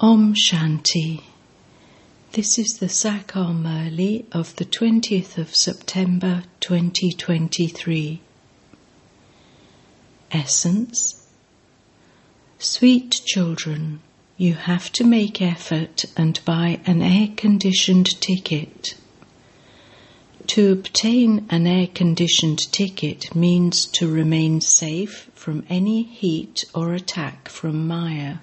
Om Shanti. This is the Sakar Murli of the 20th of September 2023. Essence Sweet children, you have to make effort and buy an air conditioned ticket. To obtain an air conditioned ticket means to remain safe from any heat or attack from Maya.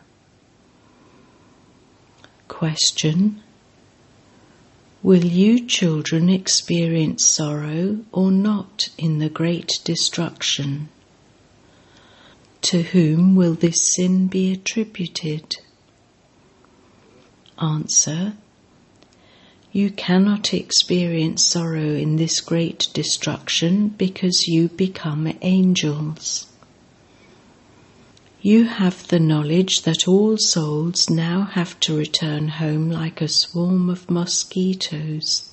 Question Will you children experience sorrow or not in the great destruction? To whom will this sin be attributed? Answer You cannot experience sorrow in this great destruction because you become angels. You have the knowledge that all souls now have to return home like a swarm of mosquitoes.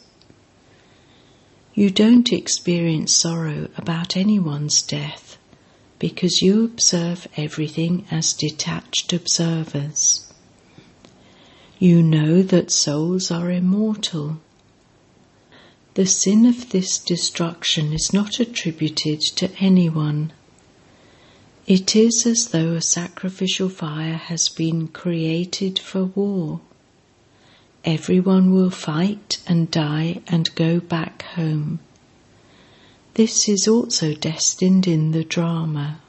You don't experience sorrow about anyone's death because you observe everything as detached observers. You know that souls are immortal. The sin of this destruction is not attributed to anyone it is as though a sacrificial fire has been created for war. Everyone will fight and die and go back home. This is also destined in the drama.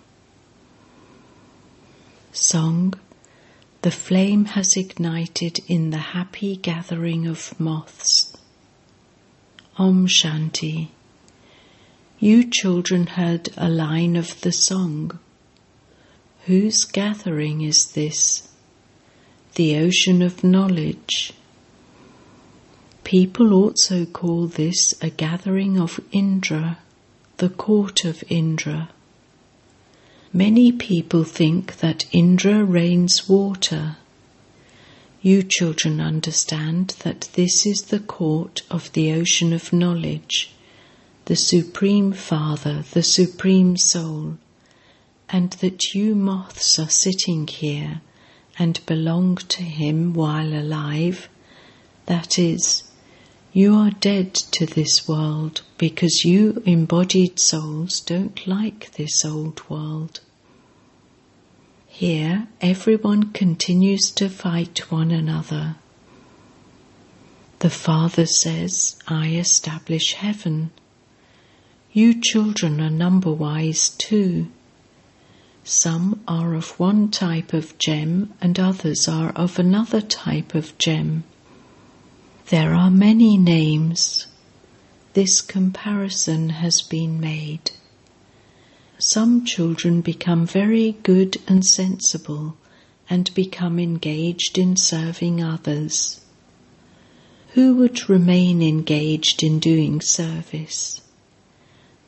Song The flame has ignited in the happy gathering of moths. Om Shanti. You children heard a line of the song. Whose gathering is this? The ocean of knowledge. People also call this a gathering of Indra, the court of Indra. Many people think that Indra rains water. You children understand that this is the court of the ocean of knowledge, the Supreme Father, the Supreme Soul and that you moths are sitting here and belong to him while alive, that is, you are dead to this world because you embodied souls don't like this old world. Here, everyone continues to fight one another. The Father says, I establish heaven. You children are number wise too. Some are of one type of gem and others are of another type of gem. There are many names. This comparison has been made. Some children become very good and sensible and become engaged in serving others. Who would remain engaged in doing service?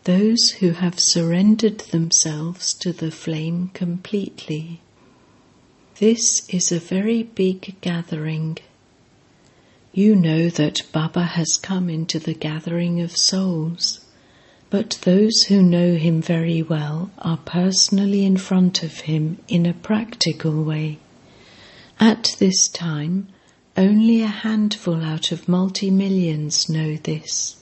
Those who have surrendered themselves to the flame completely. This is a very big gathering. You know that Baba has come into the gathering of souls, but those who know him very well are personally in front of him in a practical way. At this time, only a handful out of multi millions know this.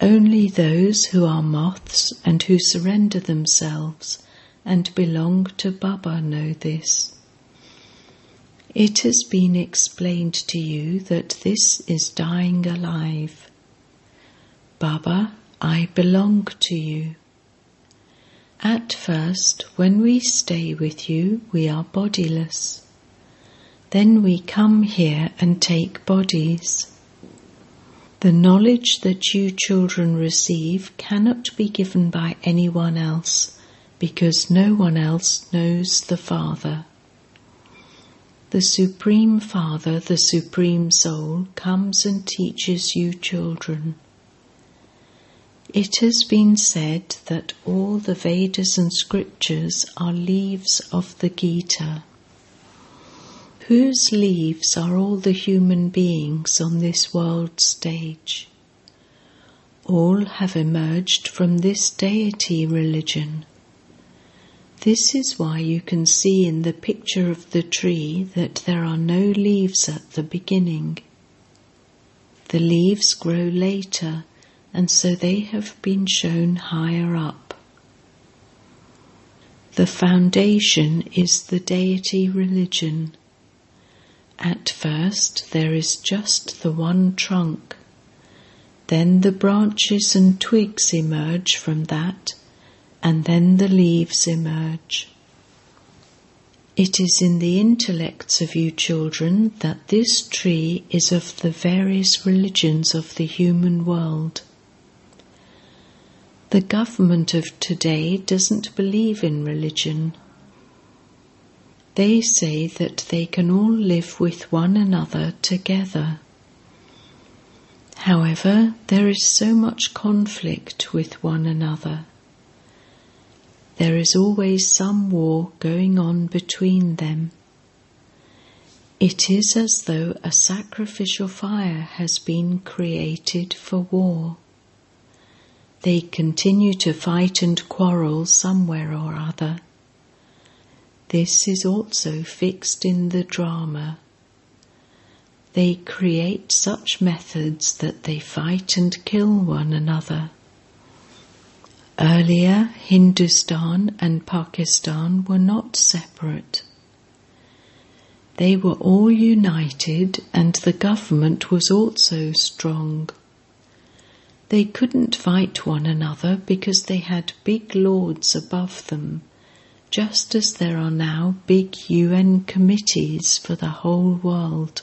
Only those who are moths and who surrender themselves and belong to Baba know this. It has been explained to you that this is dying alive. Baba, I belong to you. At first, when we stay with you, we are bodiless. Then we come here and take bodies. The knowledge that you children receive cannot be given by anyone else because no one else knows the Father. The Supreme Father, the Supreme Soul, comes and teaches you children. It has been said that all the Vedas and scriptures are leaves of the Gita whose leaves are all the human beings on this world stage. All have emerged from this deity religion. This is why you can see in the picture of the tree that there are no leaves at the beginning. The leaves grow later, and so they have been shown higher up. The foundation is the deity religion. At first, there is just the one trunk. Then the branches and twigs emerge from that, and then the leaves emerge. It is in the intellects of you children that this tree is of the various religions of the human world. The government of today doesn't believe in religion. They say that they can all live with one another together. However, there is so much conflict with one another. There is always some war going on between them. It is as though a sacrificial fire has been created for war. They continue to fight and quarrel somewhere or other. This is also fixed in the drama. They create such methods that they fight and kill one another. Earlier, Hindustan and Pakistan were not separate. They were all united and the government was also strong. They couldn't fight one another because they had big lords above them, just as there are now big UN committees for the whole world.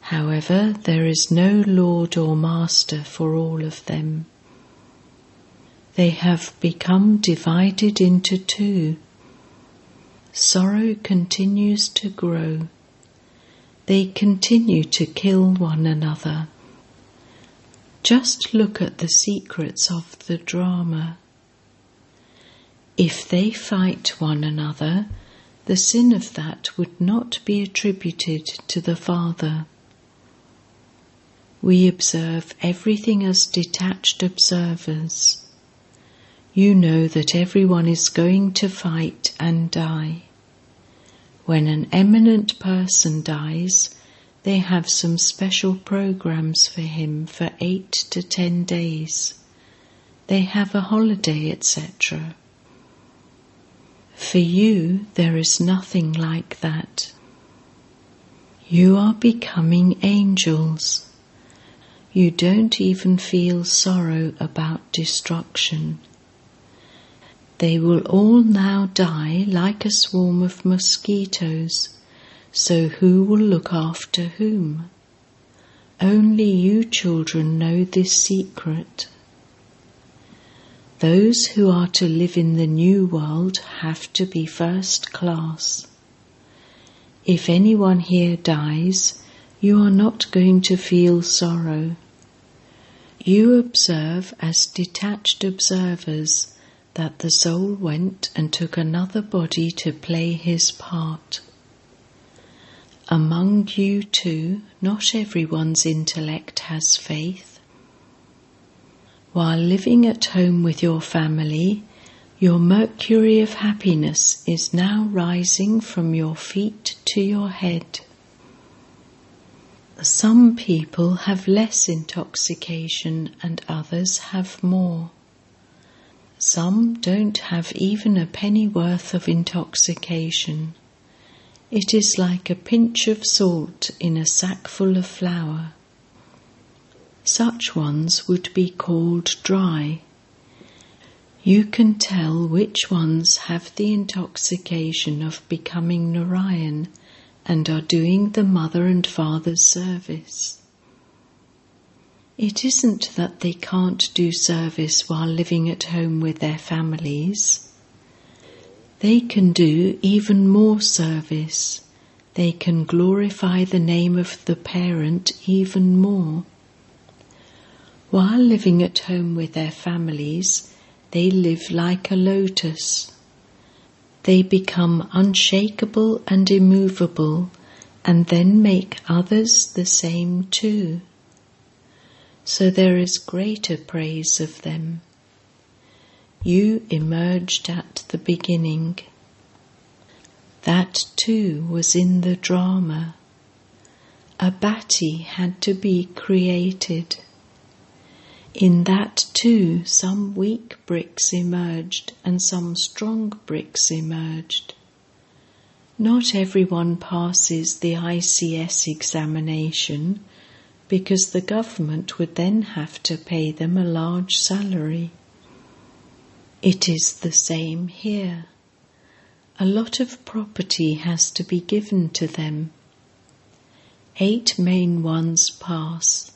However, there is no lord or master for all of them. They have become divided into two. Sorrow continues to grow. They continue to kill one another. Just look at the secrets of the drama. If they fight one another, the sin of that would not be attributed to the Father. We observe everything as detached observers. You know that everyone is going to fight and die. When an eminent person dies, they have some special programs for him for eight to ten days. They have a holiday, etc. For you, there is nothing like that. You are becoming angels. You don't even feel sorrow about destruction. They will all now die like a swarm of mosquitoes so who will look after whom? Only you children know this secret. Those who are to live in the new world have to be first class. If anyone here dies, you are not going to feel sorrow. You observe as detached observers that the soul went and took another body to play his part. Among you too, not everyone's intellect has faith. While living at home with your family, your mercury of happiness is now rising from your feet to your head. Some people have less intoxication and others have more. Some don't have even a pennyworth of intoxication. It is like a pinch of salt in a sack full of flour. Such ones would be called dry. You can tell which ones have the intoxication of becoming Narayan and are doing the mother and father's service. It isn't that they can't do service while living at home with their families they can do even more service. They can glorify the name of the parent even more. While living at home with their families, they live like a lotus. They become unshakable and immovable and then make others the same too. So there is greater praise of them. you emerged at the beginning. That too was in the drama. A bhatthi had to be created. In that too, some weak bricks emerged and some strong bricks emerged. Not everyone passes the ICS examination because the government would then have to pay them a large salary. It is the same here. A lot of property has to be given to them. Eight main ones pass.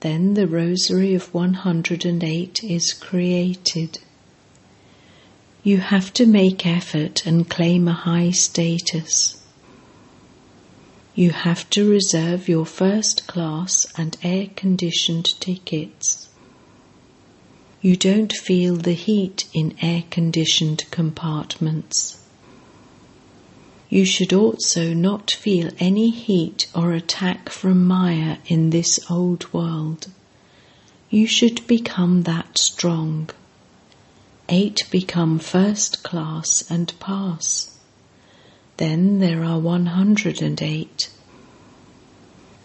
Then the rosary of 108 is created. You have to make effort and claim a high status. You have to reserve your first class and air conditioned tickets. You don't feel the heat in air conditioned compartments. You should also not feel any heat or attack from Maya in this old world. You should become that strong. Eight become first class and pass. Then there are 108.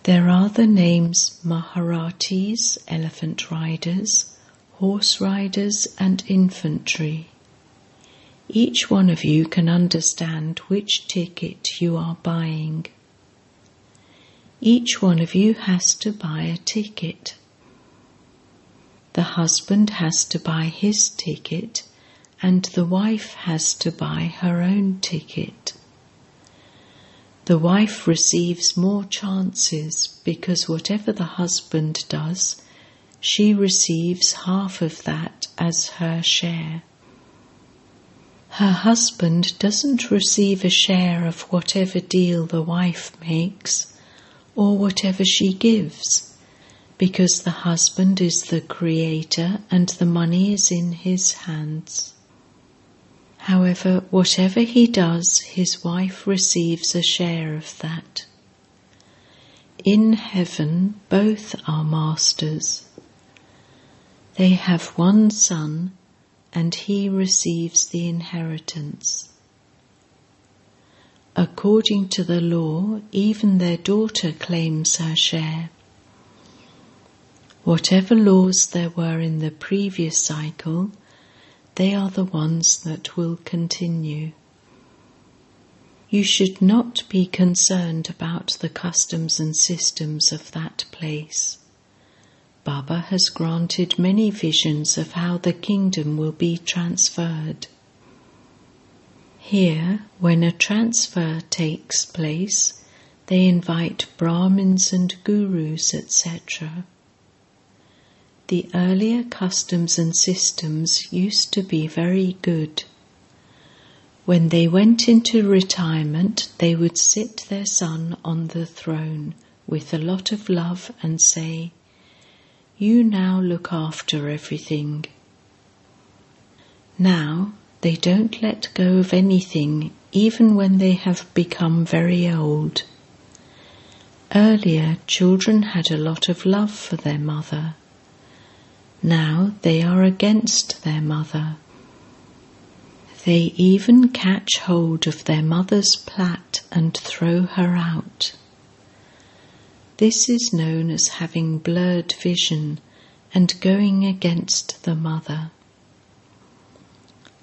There are the names Maharathis, elephant riders, horse riders, and infantry. Each one of you can understand which ticket you are buying. Each one of you has to buy a ticket. The husband has to buy his ticket, and the wife has to buy her own ticket. The wife receives more chances because whatever the husband does, she receives half of that as her share. Her husband doesn't receive a share of whatever deal the wife makes or whatever she gives, because the husband is the creator and the money is in his hands. However, whatever he does, his wife receives a share of that. In heaven, both are masters. They have one son, and he receives the inheritance. According to the law, even their daughter claims her share. Whatever laws there were in the previous cycle, they are the ones that will continue. You should not be concerned about the customs and systems of that place. Baba has granted many visions of how the kingdom will be transferred. Here, when a transfer takes place, they invite Brahmins and gurus, etc. The earlier customs and systems used to be very good. When they went into retirement, they would sit their son on the throne with a lot of love and say, you now look after everything. Now they don't let go of anything even when they have become very old. Earlier, children had a lot of love for their mother. Now they are against their mother. They even catch hold of their mother's plait and throw her out. This is known as having blurred vision and going against the mother.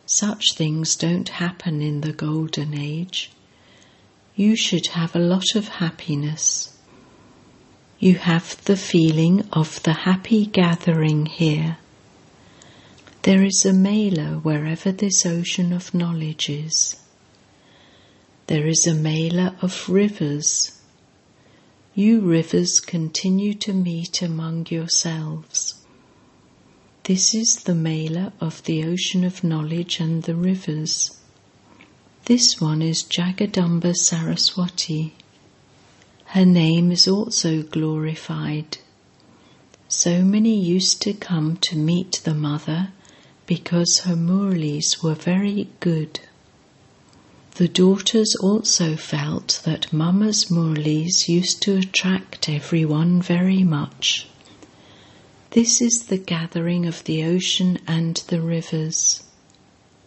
Such things don't happen in the golden age. You should have a lot of happiness. You have the feeling of the happy gathering here. There is a mela wherever this ocean of knowledge is. There is a mela of rivers you rivers continue to meet among yourselves. This is the mela of the ocean of knowledge and the rivers. This one is Jagadamba Saraswati. Her name is also glorified. So many used to come to meet the mother because her murlis were very good. The daughters also felt that Mama's Murlis used to attract everyone very much. This is the gathering of the ocean and the rivers.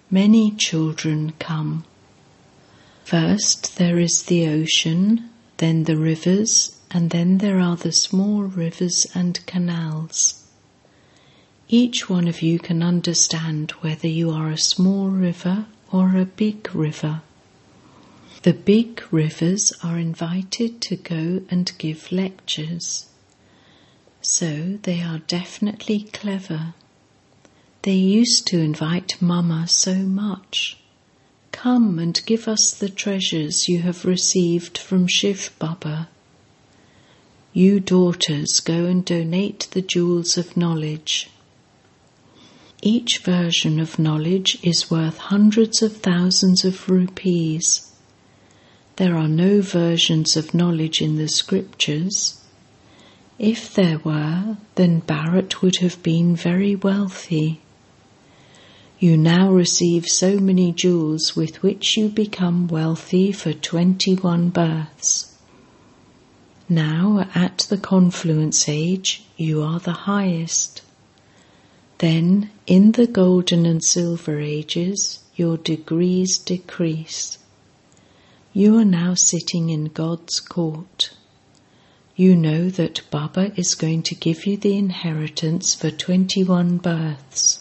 Many children come. First there is the ocean, then the rivers, and then there are the small rivers and canals. Each one of you can understand whether you are a small river or a big river. The big rivers are invited to go and give lectures. So they are definitely clever. They used to invite Mama so much. Come and give us the treasures you have received from Shiv Baba. You daughters go and donate the jewels of knowledge. Each version of knowledge is worth hundreds of thousands of rupees. There are no versions of knowledge in the scriptures. If there were, then Bharat would have been very wealthy. You now receive so many jewels with which you become wealthy for 21 births. Now, at the confluence age, you are the highest. Then, in the golden and silver ages, your degrees decrease. You are now sitting in God's court. You know that Baba is going to give you the inheritance for 21 births.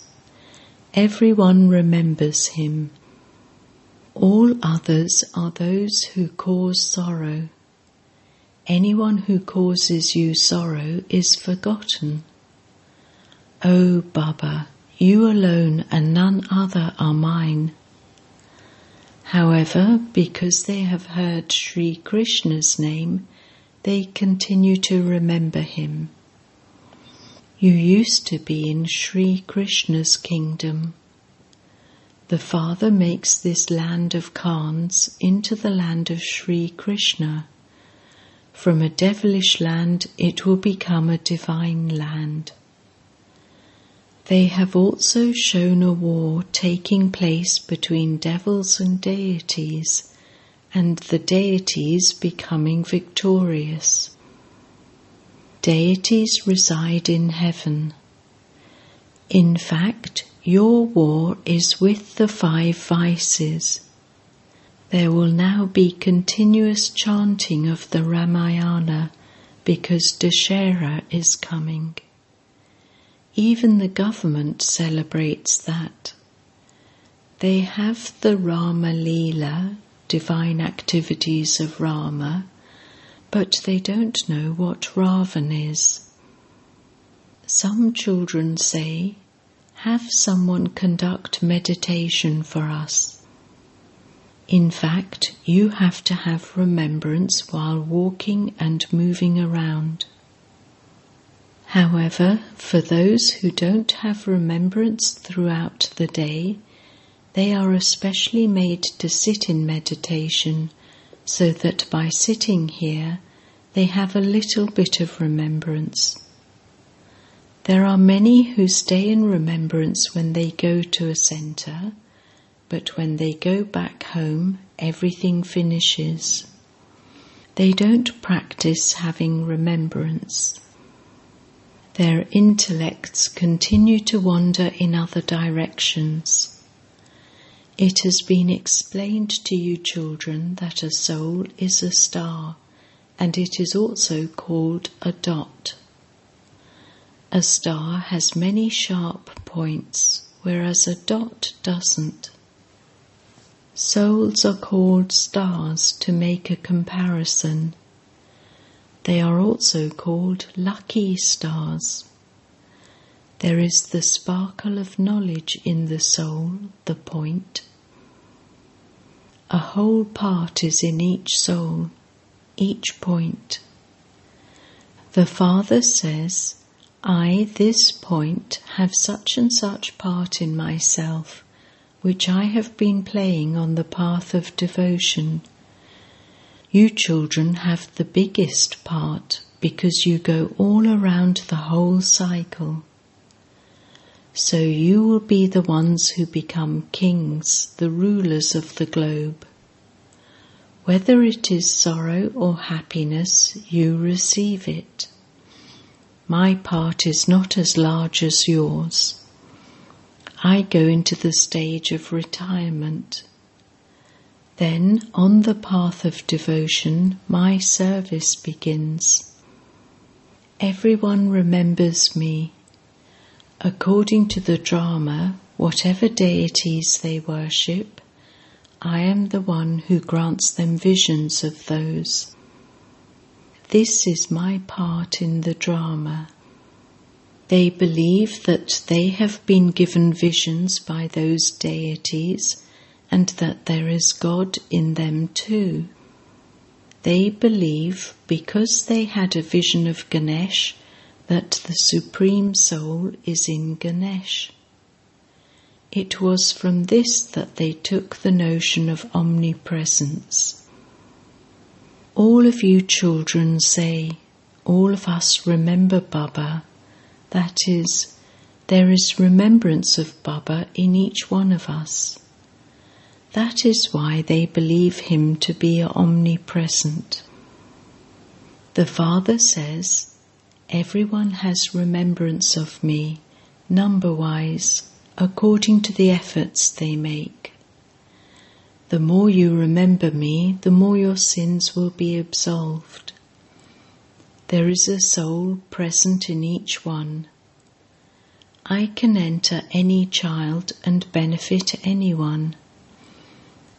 Everyone remembers him. All others are those who cause sorrow. Anyone who causes you sorrow is forgotten. O Baba, you alone and none other are mine. However, because they have heard Sri Krishna's name, they continue to remember him. You used to be in Sri Krishna's kingdom. The Father makes this land of Kans into the land of Sri Krishna. From a devilish land, it will become a divine land. They have also shown a war taking place between devils and deities, and the deities becoming victorious. Deities reside in heaven. In fact, your war is with the five vices. There will now be continuous chanting of the Ramayana because Dashera is coming. Even the government celebrates that. They have the Rama Leela, divine activities of Rama, but they don't know what Ravan is. Some children say, Have someone conduct meditation for us. In fact, you have to have remembrance while walking and moving around. However, for those who don't have remembrance throughout the day, they are especially made to sit in meditation so that by sitting here they have a little bit of remembrance. There are many who stay in remembrance when they go to a centre, but when they go back home, everything finishes. They don't practice having remembrance. Their intellects continue to wander in other directions. It has been explained to you, children, that a soul is a star, and it is also called a dot. A star has many sharp points, whereas a dot doesn't. Souls are called stars to make a comparison they are also called lucky stars. There is the sparkle of knowledge in the soul, the point. A whole part is in each soul, each point. The Father says, I, this point, have such and such part in myself, which I have been playing on the path of devotion you children have the biggest part because you go all around the whole cycle. So you will be the ones who become kings, the rulers of the globe. Whether it is sorrow or happiness, you receive it. my part is not as large as yours. I go into the stage of retirement. Then, on the path of devotion, my service begins. Everyone remembers me. According to the drama, whatever deities they worship, I am the one who grants them visions of those. This is my part in the drama. They believe that they have been given visions by those deities and that there is God in them too. They believe because they had a vision of Ganesh that the Supreme Soul is in Ganesh. It was from this that they took the notion of omnipresence. All of you children say, all of us remember Baba. That is, there is remembrance of Baba in each one of us. That is why they believe him to be omnipresent. The Father says, Everyone has remembrance of me, number wise according to the efforts they make. The more you remember me, the more your sins will be absolved. There is a soul present in each one. I can enter any child and benefit anyone.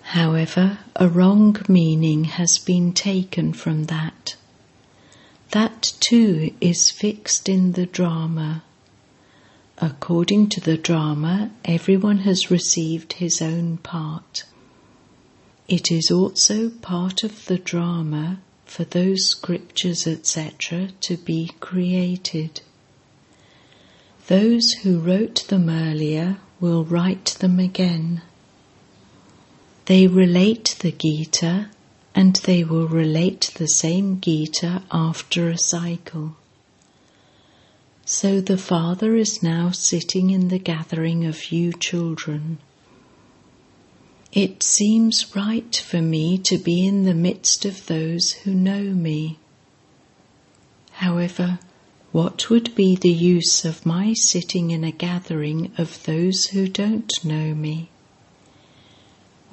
However, a wrong meaning has been taken from that. That too is fixed in the drama. According to the drama, everyone has received his own part. It is also part of the drama for those scriptures, etc., to be created. Those who wrote them earlier will write them again. They relate the Gita and they will relate the same Gita after a cycle. So the Father is now sitting in the gathering of you children. It seems right for me to be in the midst of those who know me. However, what would be the use of my sitting in a gathering of those who don't know me?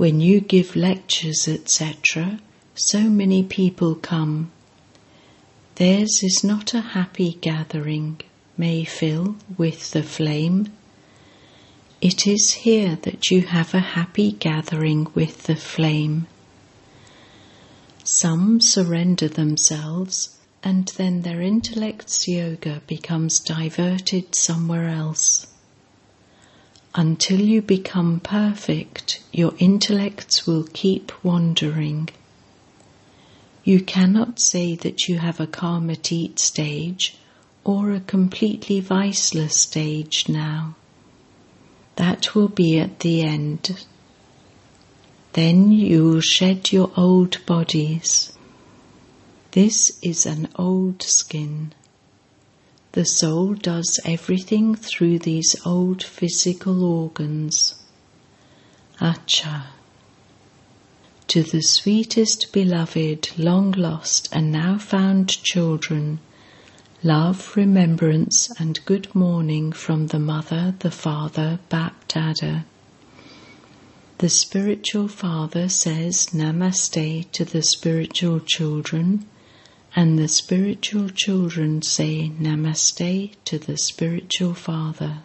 When you give lectures, etc., so many people come. Theirs is not a happy gathering may fill with the flame. It is here that you have a happy gathering with the flame. Some surrender themselves and then their intellect's yoga becomes diverted somewhere else. Until you become perfect, your intellects will keep wandering. You cannot say that you have a karmatit stage or a completely viceless stage now. That will be at the end. Then you will shed your old bodies. This is an old skin. The soul does everything through these old physical organs. Acha. To the sweetest beloved, long lost and now found children, Love, remembrance, and good morning from the Mother, the Father, Bapdada. The spiritual father says Namaste to the spiritual children, and the spiritual children say Namaste to the spiritual father.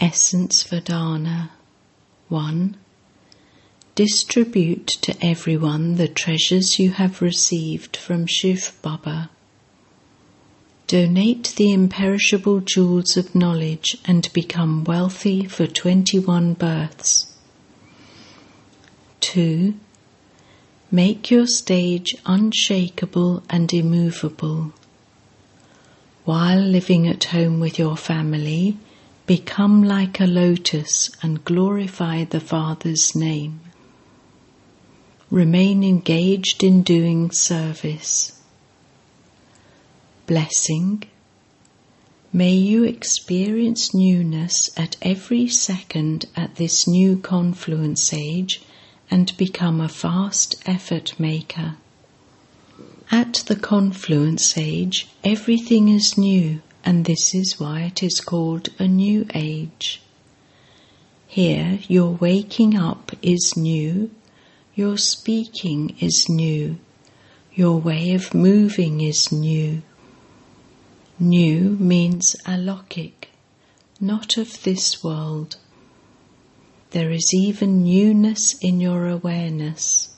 Essence for dharna 1. Distribute to everyone the treasures you have received from Shiv Baba. Donate the imperishable jewels of knowledge and become wealthy for 21 births. 2. Make your stage unshakable and immovable. While living at home with your family, become like a lotus and glorify the Father's name. Remain engaged in doing service blessing. May you experience newness at every second at this new confluence age and become a fast effort maker. At the confluence age, everything is new, and this is why it is called a new age. Here, your waking up is new, your speaking is new, your way of moving is new. New means alokik, not of this world. There is even newness in your awareness.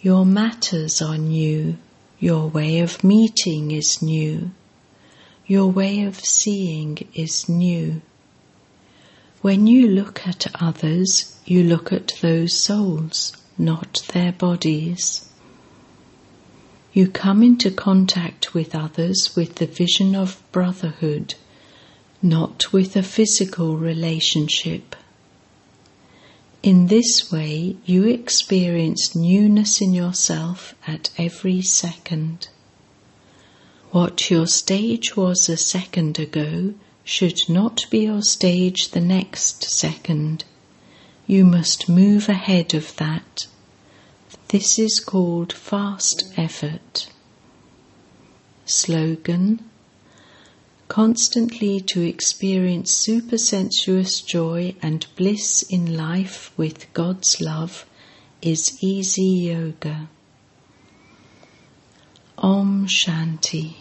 Your matters are new, your way of meeting is new, your way of seeing is new. When you look at others, you look at those souls, not their bodies. You come into contact with others with the vision of brotherhood, not with a physical relationship. In this way, you experience newness in yourself at every second. What your stage was a second ago should not be your stage the next second. You must move ahead of that. This is called fast effort. Slogan Constantly to experience supersensuous joy and bliss in life with God's love is easy yoga. Om Shanti.